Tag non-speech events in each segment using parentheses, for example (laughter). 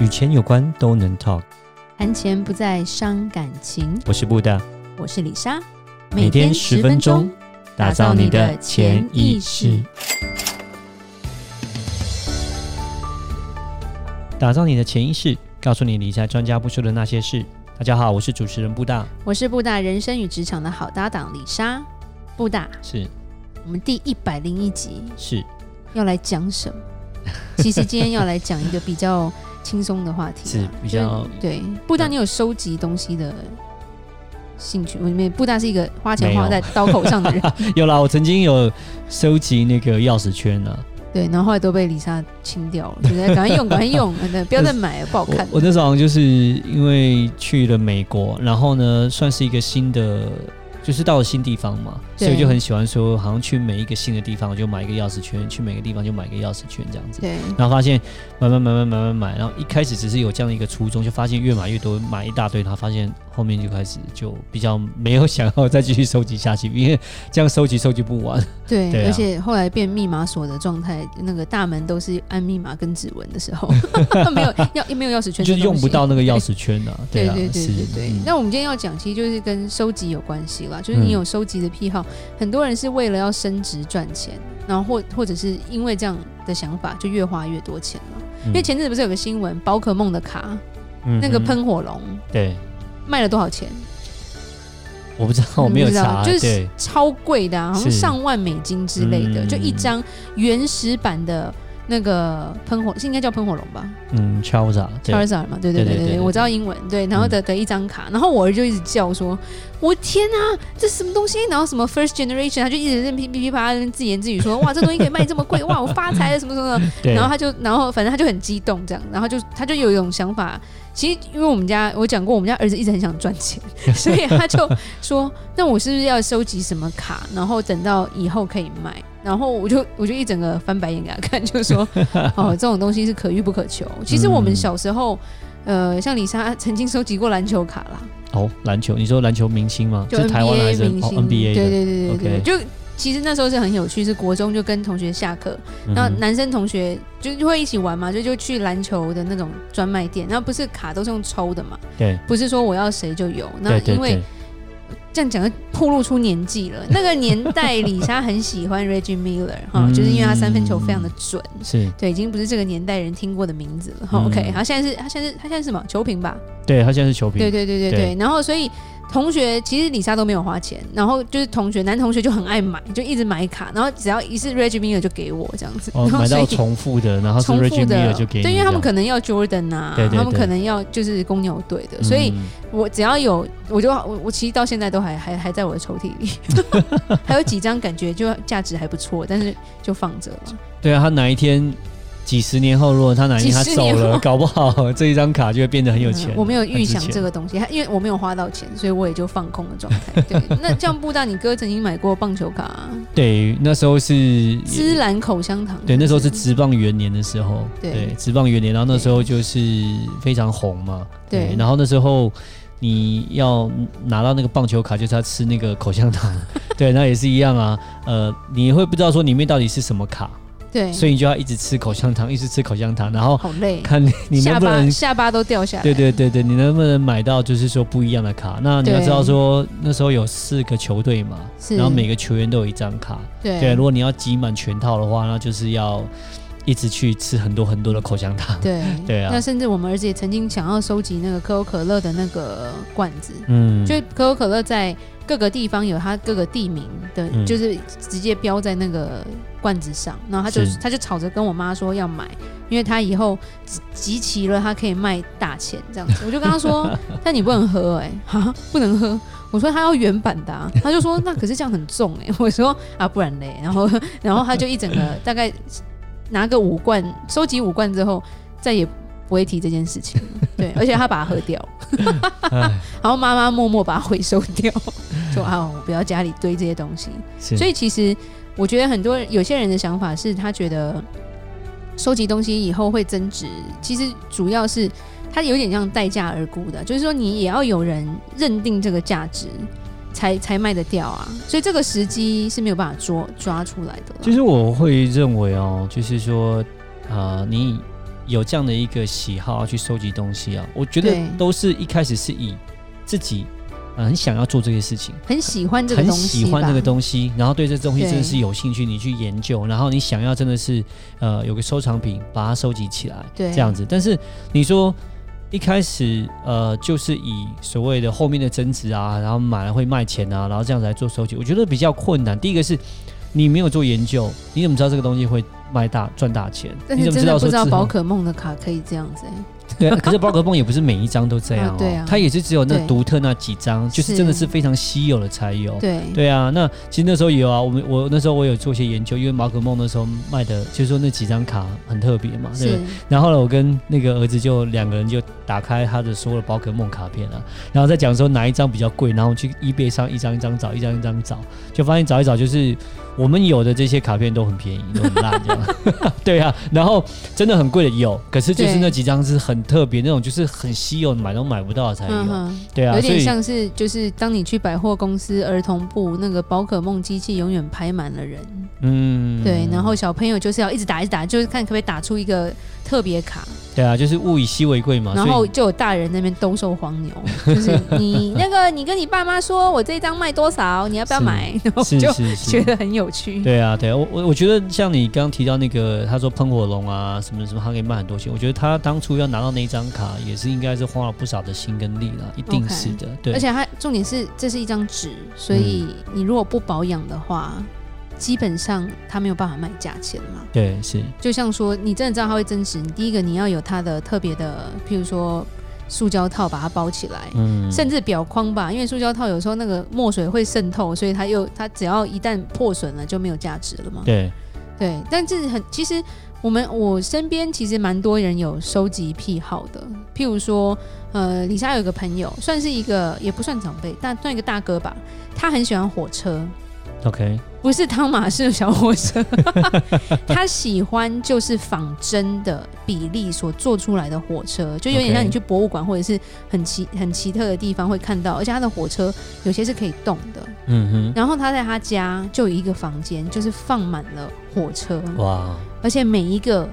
与钱有关都能 talk，谈钱不再伤感情。我是布大，我是李莎，每天十分钟，打造你的潜意识，打造你的潜意识，告诉你理财专家不说的那些事。大家好，我是主持人布大，我是布大人生与职场的好搭档李莎。布大是我们第一百零一集，是要来讲什么？其实今天要来讲一个比较。轻松的话题是比较对。布大，你有收集东西的兴趣？我里面布大是一个花钱花在刀口上的人。(laughs) 有啦，我曾经有收集那个钥匙圈呢。对，然后后来都被丽莎清掉了，就在 (laughs) 赶快用，赶快用，不要再买了，不好看。我，我那时候好像就是因为去了美国，然后呢，算是一个新的。就是到了新地方嘛，所以就很喜欢说，好像去每一个新的地方，我就买一个钥匙圈；去每个地方就买一个钥匙圈这样子。对。然后发现买买买买买买买，然后一开始只是有这样的一个初衷，就发现越买越多，买一大堆，然后发现后面就开始就比较没有想要再继续收集下去，因为这样收集收集不完。对，(laughs) 对啊、而且后来变密码锁的状态，那个大门都是按密码跟指纹的时候，(laughs) 没有要没有钥匙圈，就是用不到那个钥匙圈啊。对啊，对对对对对。那、嗯、我们今天要讲，其实就是跟收集有关系啦，就是你有收集的癖好，嗯、很多人是为了要升职赚钱，然后或或者是因为这样的想法，就越花越多钱了。嗯、因为前阵子不是有个新闻，宝可梦的卡，嗯、那个喷火龙，对，卖了多少钱？我不知道，我没有查，就是超贵的、啊，好像上万美金之类的，就一张原始版的那个喷火，是应该叫喷火龙吧？嗯，Charizard，Charizard 嘛，对对对对对，我知道英文，对，然后的的一张卡，然后我儿就一直叫说，我天啊，这什么东西？然后什么 First Generation，他就一直在噼噼噼啪在自言自语说，哇，这东西可以卖这么贵，哇，我发财了什么什么的，(laughs) 然后他就，然后反正他就很激动这样，然后就他就有一种想法。其实，因为我们家我讲过，我们家儿子一直很想赚钱，(laughs) 所以他就说：“那我是不是要收集什么卡，然后等到以后可以卖？”然后我就我就一整个翻白眼给他看，就说：“ (laughs) 哦，这种东西是可遇不可求。”其实我们小时候，呃，像李莎曾经收集过篮球卡啦。哦，篮球？你说篮球明星吗？就 NBA 明星、哦、NBA 对对对对对就。其实那时候是很有趣，是国中就跟同学下课，然后男生同学就就会一起玩嘛，就就去篮球的那种专卖店，然后不是卡都是用抽的嘛，对，不是说我要谁就有，那因为这样讲就暴露出年纪了。(laughs) 那个年代里莎很喜欢 Reggie Miller 哈，就是因为他三分球非常的准，是对，已经不是这个年代人听过的名字了。OK，他现在是他现在是他现在是什么球评吧？对，他现在是球评，对对对对对，然后所以。同学其实李莎都没有花钱，然后就是同学男同学就很爱买，就一直买卡，然后只要一是 Reggie Miller 就给我这样子，哦、买到重复的，然后是 Reggie Miller 就给你，对，因为他们可能要 Jordan 啊，他们可能要就是公牛队的，所以我只要有，我就我我其实到现在都还还还在我的抽屉里，(laughs) 还有几张感觉就价值还不错，但是就放着了。对啊，他哪一天？几十年后，如果他哪一天他走了，搞不好 (laughs) 这一张卡就会变得很有钱。嗯、我没有预想这个东西，因为我没有花到钱，所以我也就放空的状态。(laughs) 对，那像布大，你哥曾经买过棒球卡、啊？对，那时候是芝兰口香糖。对，那时候是职棒元年的时候。对，职棒元年，然后那时候就是非常红嘛。对，对，然后那时候你要拿到那个棒球卡，就是要吃那个口香糖。(laughs) 对，那也是一样啊。呃，你会不知道说里面到底是什么卡。对，所以你就要一直吃口香糖，一直吃口香糖，然后好累，看你 (laughs) 你能不能下巴，下巴都掉下来。对对对对，你能不能买到就是说不一样的卡？那你要知道说那时候有四个球队嘛，然后每个球员都有一张卡。对，对，如果你要集满全套的话，那就是要一直去吃很多很多的口香糖。对 (laughs) 对啊，那甚至我们儿子也曾经想要收集那个可口可乐的那个罐子，嗯，就可口可乐在。各个地方有它各个地名的，嗯、就是直接标在那个罐子上，然后他就他就吵着跟我妈说要买，因为他以后集齐了，他可以卖大钱这样子。(laughs) 我就跟他说，但你不能喝哎、欸，哈，不能喝。我说他要原版的、啊，他就说那可是这样很重哎、欸。我说啊，不然嘞，然后然后他就一整个大概拿个五罐，收集五罐之后再也。不会提这件事情，(laughs) 对，而且他把它喝掉，(laughs) 然后妈妈默默把它回收掉，说啊，我不要家里堆这些东西。所以其实我觉得很多有些人的想法是他觉得收集东西以后会增值，其实主要是他有点像待价而沽的，就是说你也要有人认定这个价值才才卖得掉啊，所以这个时机是没有办法抓抓出来的。其实我会认为哦，就是说啊、呃，你。有这样的一个喜好要去收集东西啊？我觉得都是一开始是以自己很想要做这些事情，很喜欢这个东西，很喜欢这个东西，然后对这东西真的是有兴趣，你去研究，然后你想要真的是呃有个收藏品，把它收集起来，对，这样子。但是你说一开始呃就是以所谓的后面的增值啊，然后买了会卖钱啊，然后这样子来做收集，我觉得比较困难。第一个是你没有做研究，你怎么知道这个东西会？卖大赚大钱，但是真的不知道宝可梦的卡可以这样子、对，可是宝可梦也不是每一张都这样哦、喔，对啊，它也是只有那独特那几张，就是真的是非常稀有的才有。对，对啊，那其实那时候有啊，我们我那时候我有做一些研究，因为宝可梦那时候卖的，就是说那几张卡很特别嘛，对。然后呢，我跟那个儿子就两个人就打开他的所有的宝可梦卡片啊，然后再讲说哪一张比较贵，然后去 eBay 上一张一张找，一张一张找，就发现找一找就是。我们有的这些卡片都很便宜，都很烂，这样。(laughs) 对啊，然后真的很贵的有，可是就是那几张是很特别那种，就是很稀有，买都买不到才有。嗯、对啊，有点像是就是当你去百货公司儿童部那个宝可梦机器永远排满了人。嗯，对，然后小朋友就是要一直打一直打，就是看可不可以打出一个特别卡。对啊，就是物以稀为贵嘛。然后就有大人那边兜售黄牛，(laughs) 就是你那个，你跟你爸妈说，我这一张卖多少，你要不要买？(laughs) 然后就觉得很有趣。对啊，对啊，我我我觉得像你刚刚提到那个，他说喷火龙啊什么什么，他可以卖很多钱。我觉得他当初要拿到那一张卡，也是应该是花了不少的心跟力了，一定是的。Okay. 对，而且他重点是这是一张纸，所以你如果不保养的话。嗯基本上它没有办法卖价钱嘛？对，是。就像说，你真的知道它会增值，你第一个你要有它的特别的，譬如说塑胶套把它包起来，嗯，甚至表框吧，因为塑胶套有时候那个墨水会渗透，所以它又它只要一旦破损了就没有价值了嘛。对，对。但是很其实我们我身边其实蛮多人有收集癖好的，譬如说呃，李莎有个朋友，算是一个也不算长辈，但算一个大哥吧，他很喜欢火车。OK。不是汤马士小火车，(laughs) 他喜欢就是仿真的比例所做出来的火车，就有点像你去博物馆或者是很奇很奇特的地方会看到，而且他的火车有些是可以动的。嗯哼。然后他在他家就有一个房间，就是放满了火车。哇！而且每一个。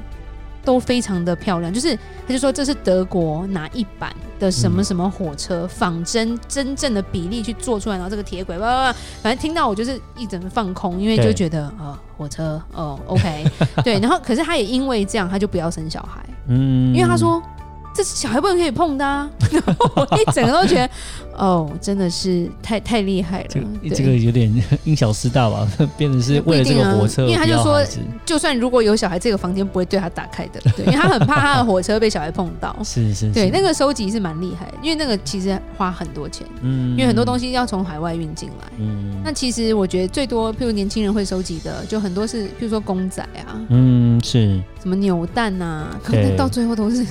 都非常的漂亮，就是他就说这是德国哪一版的什么什么火车，嗯、仿真真正的比例去做出来，然后这个铁轨，反正听到我就是一整个放空，因为就觉得啊、哦、火车哦 OK (laughs) 对，然后可是他也因为这样他就不要生小孩，嗯，因为他说。这是小孩不能可以碰的，啊，然 (laughs) 后我一整个都觉得，哦，真的是太太厉害了。这个这个有点因小失大吧，(laughs) 变成是为了这个火车，啊。因为他就说，就算如果有小孩，这个房间不会对他打开的，对，(laughs) 因为他很怕他的火车被小孩碰到。是是，是。对，那个收集是蛮厉害，因为那个其实花很多钱，嗯，因为很多东西要从海外运进来。嗯。那其实我觉得最多，譬如年轻人会收集的，就很多是，譬如说公仔啊，嗯，是。什么扭蛋啊，可能到最后都是。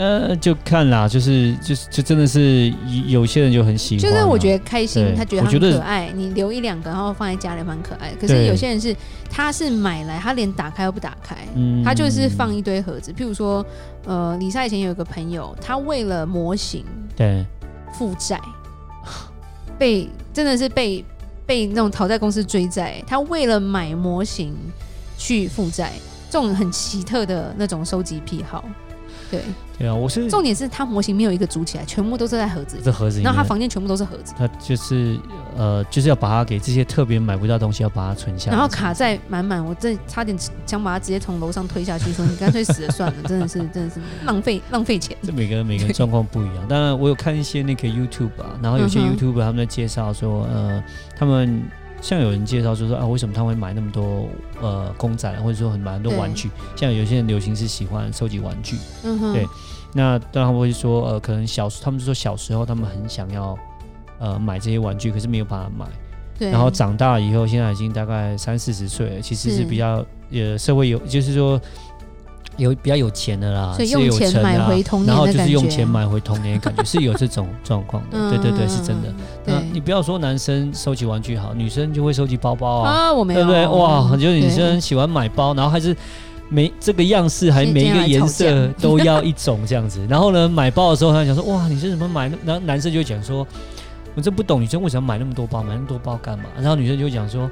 呃，就看啦，就是就是就真的是有些人就很喜欢，就是我觉得开心，他觉得很可爱，你留一两个，然后放在家里蛮可爱。可是有些人是，他是买来，他连打开都不打开，嗯，他就是放一堆盒子。譬如说，呃，李莎以前有一个朋友，他为了模型，对，负债，被真的是被被那种讨债公司追债，他为了买模型去负债，这种很奇特的那种收集癖好。对对啊，我是重点是它模型没有一个组起来，全部都是在盒子里。这盒子里，然后他房间全部都是盒子。他就是呃，就是要把它给这些特别买不到东西，要把它存下来。然后卡在满满，我这差点想把它直接从楼上推下去，说你干脆死了算了，真的是真的是浪费浪费钱。这每个人每个人状况不一样，当然我有看一些那个 YouTube 啊，然后有些 YouTuber 他们在介绍说，呃，他们。像有人介绍就说啊，为什么他会买那么多呃公仔，或者说很买很多玩具？像有些人流行是喜欢收集玩具，嗯哼，对。那当然会说呃，可能小他们就说小时候他们很想要呃买这些玩具，可是没有办法买。对。然后长大以后，现在已经大概三四十岁了，其实是比较呃社会有，就是说。有比较有钱的啦，所以用钱买回童年的感觉，然后就是用钱买回童年的感觉，是有这种 (laughs) 状况的。对对对，是真的。那你不要说男生收集玩具好，女生就会收集包包啊。啊，我没有。对不对？哇，很多女生喜欢买包，然后还是每这个样式，还每一个颜色都要一种这样子。然后呢，买包的时候，他想说：“哇，你是怎么买？”然后男生就会讲说：“我真不懂女生为什么买那么多包，买那么多包干嘛？”然后女生就会讲说。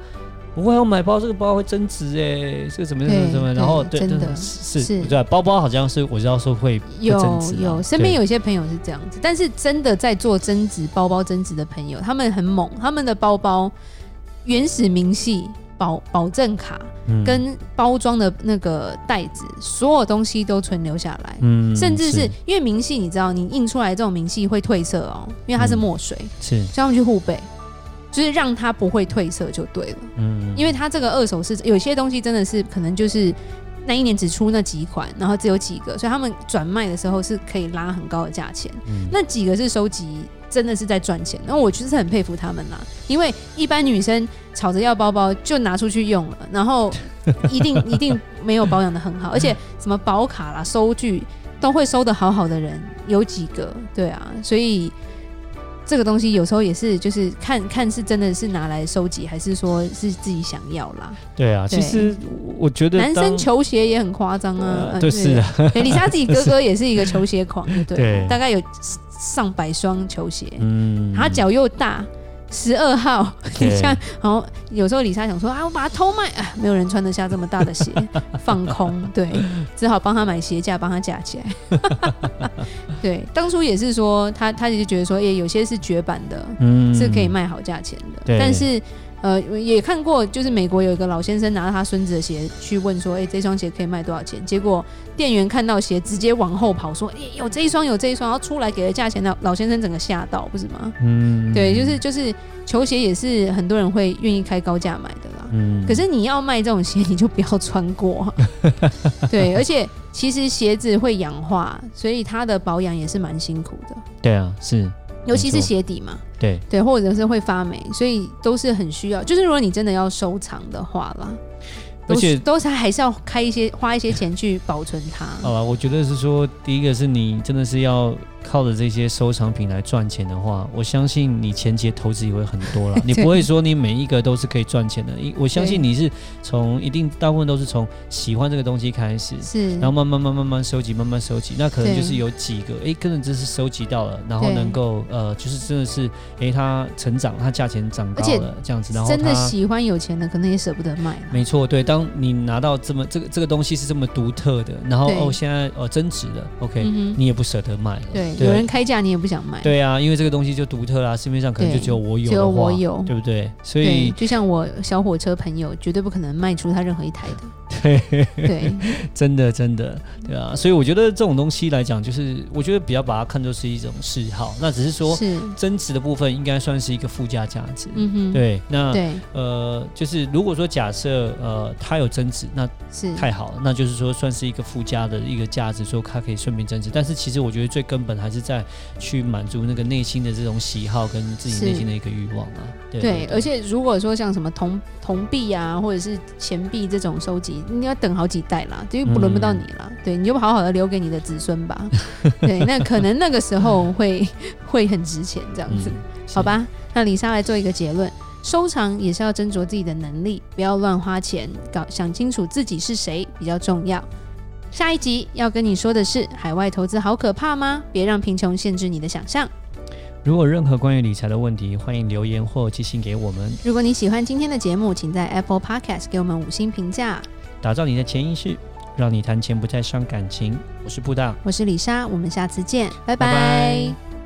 不会，我买包这个包会增值哎，这个怎么怎么怎么，然后对，真的是是，对，包包好像是我知道说会有有，身边有些朋友是这样子，但是真的在做增值包包增值的朋友，他们很猛，他们的包包原始明细保保证卡跟包装的那个袋子，所有东西都存留下来，嗯，甚至是因为明细，你知道你印出来这种明细会褪色哦，因为它是墨水，是。叫他们去护贝。就是让它不会褪色就对了，嗯，因为它这个二手市场有些东西真的是可能就是那一年只出那几款，然后只有几个，所以他们转卖的时候是可以拉很高的价钱。嗯，那几个是收集，真的是在赚钱。那我就是很佩服他们啦，因为一般女生吵着要包包就拿出去用了，然后一定一定没有保养的很好，(laughs) 而且什么保卡啦、收据都会收的好好的人有几个？对啊，所以。这个东西有时候也是，就是看看是真的是拿来收集，还是说是自己想要啦。对啊，對，其实我觉得男生球鞋也很夸张啊。呃、对，是啊。李莎自己哥哥也是一个球鞋狂，(laughs) 对，对，大概有上百双球鞋。嗯，他脚又大。十二号，你 (laughs) 像，然后有时候李莎想说啊，我把它偷卖，啊，没有人穿得下这么大的鞋，(laughs) 放空，对，只好帮他买鞋架，帮他架起来。对，当初也是说，他他就觉得说，哎，有些是绝版的，嗯，是可以卖好价钱的，对但是。呃，也看过，就是美国有一个老先生拿着他孙子的鞋去问说：“哎、欸，这双鞋可以卖多少钱？”结果店员看到鞋，直接往后跑说：“哎、欸，有这一双，有这一双。”然后出来给了价钱，老老先生整个吓到，不是吗？嗯，对，就是就是球鞋也是很多人会愿意开高价买的啦。嗯，可是你要卖这种鞋，你就不要穿过。(laughs) 对，而且其实鞋子会氧化，所以它的保养也是蛮辛苦的。对啊，是。尤其是鞋底嘛，对对，或者是会发霉，所以都是很需要。就是如果你真的要收藏的话啦，而且都是还是要开一些花一些钱去保存它。好吧，我觉得是说，第一个是你真的是要。靠着这些收藏品来赚钱的话，我相信你前期投资也会很多了。(laughs) 你不会说你每一个都是可以赚钱的，我相信你是从一定大部分都是从喜欢这个东西开始，是，然后慢慢慢慢慢收集，慢慢收集，那可能就是有几个，哎，可能真是收集到了，然后能够呃，就是真的是，哎，它成长，它价钱涨高了这样子，然后真的喜欢有钱的，可能也舍不得卖。没错，对，当你拿到这么这个这个东西是这么独特的，然后哦现在哦增值了，OK，你也不舍得卖了，对。对有人开价，你也不想买。对啊，因为这个东西就独特啦，市面上可能就只有我有，只有我有，对不对？所以就像我小火车朋友，绝对不可能卖出他任何一台的。对对，(laughs) 真的真的，对啊。所以我觉得这种东西来讲，就是我觉得比较把它看作是一种嗜好。那只是说，是增值的部分应该算是一个附加价值。嗯哼，对。那对呃，就是如果说假设呃它有增值，那是太好了，那就是说算是一个附加的一个价值，说它可以顺便增值。但是其实我觉得最根本还是在去满足那个内心的这种喜好跟自己内心的一个欲望啊。对，对，对，对，而且如果说像什么铜铜币啊，或者是钱币这种收集。你要等好几代啦，因为不轮不到你啦。嗯、对，你就好好的留给你的子孙吧。(laughs) 对，那可能那个时候会 (laughs) 会很值钱，这样子，嗯、好吧？那李莎来做一个结论：收藏也是要斟酌自己的能力，不要乱花钱，搞想清楚自己是谁比较重要。下一集要跟你说的是：海外投资好可怕吗？别让贫穷限制你的想象。如果任何关于理财的问题，欢迎留言或寄信给我们。如果你喜欢今天的节目，请在 Apple Podcast 给我们五星评价。打造你的潜意识，让你谈钱不再伤感情。我是布达，我是李莎，我们下次见，拜拜。拜拜。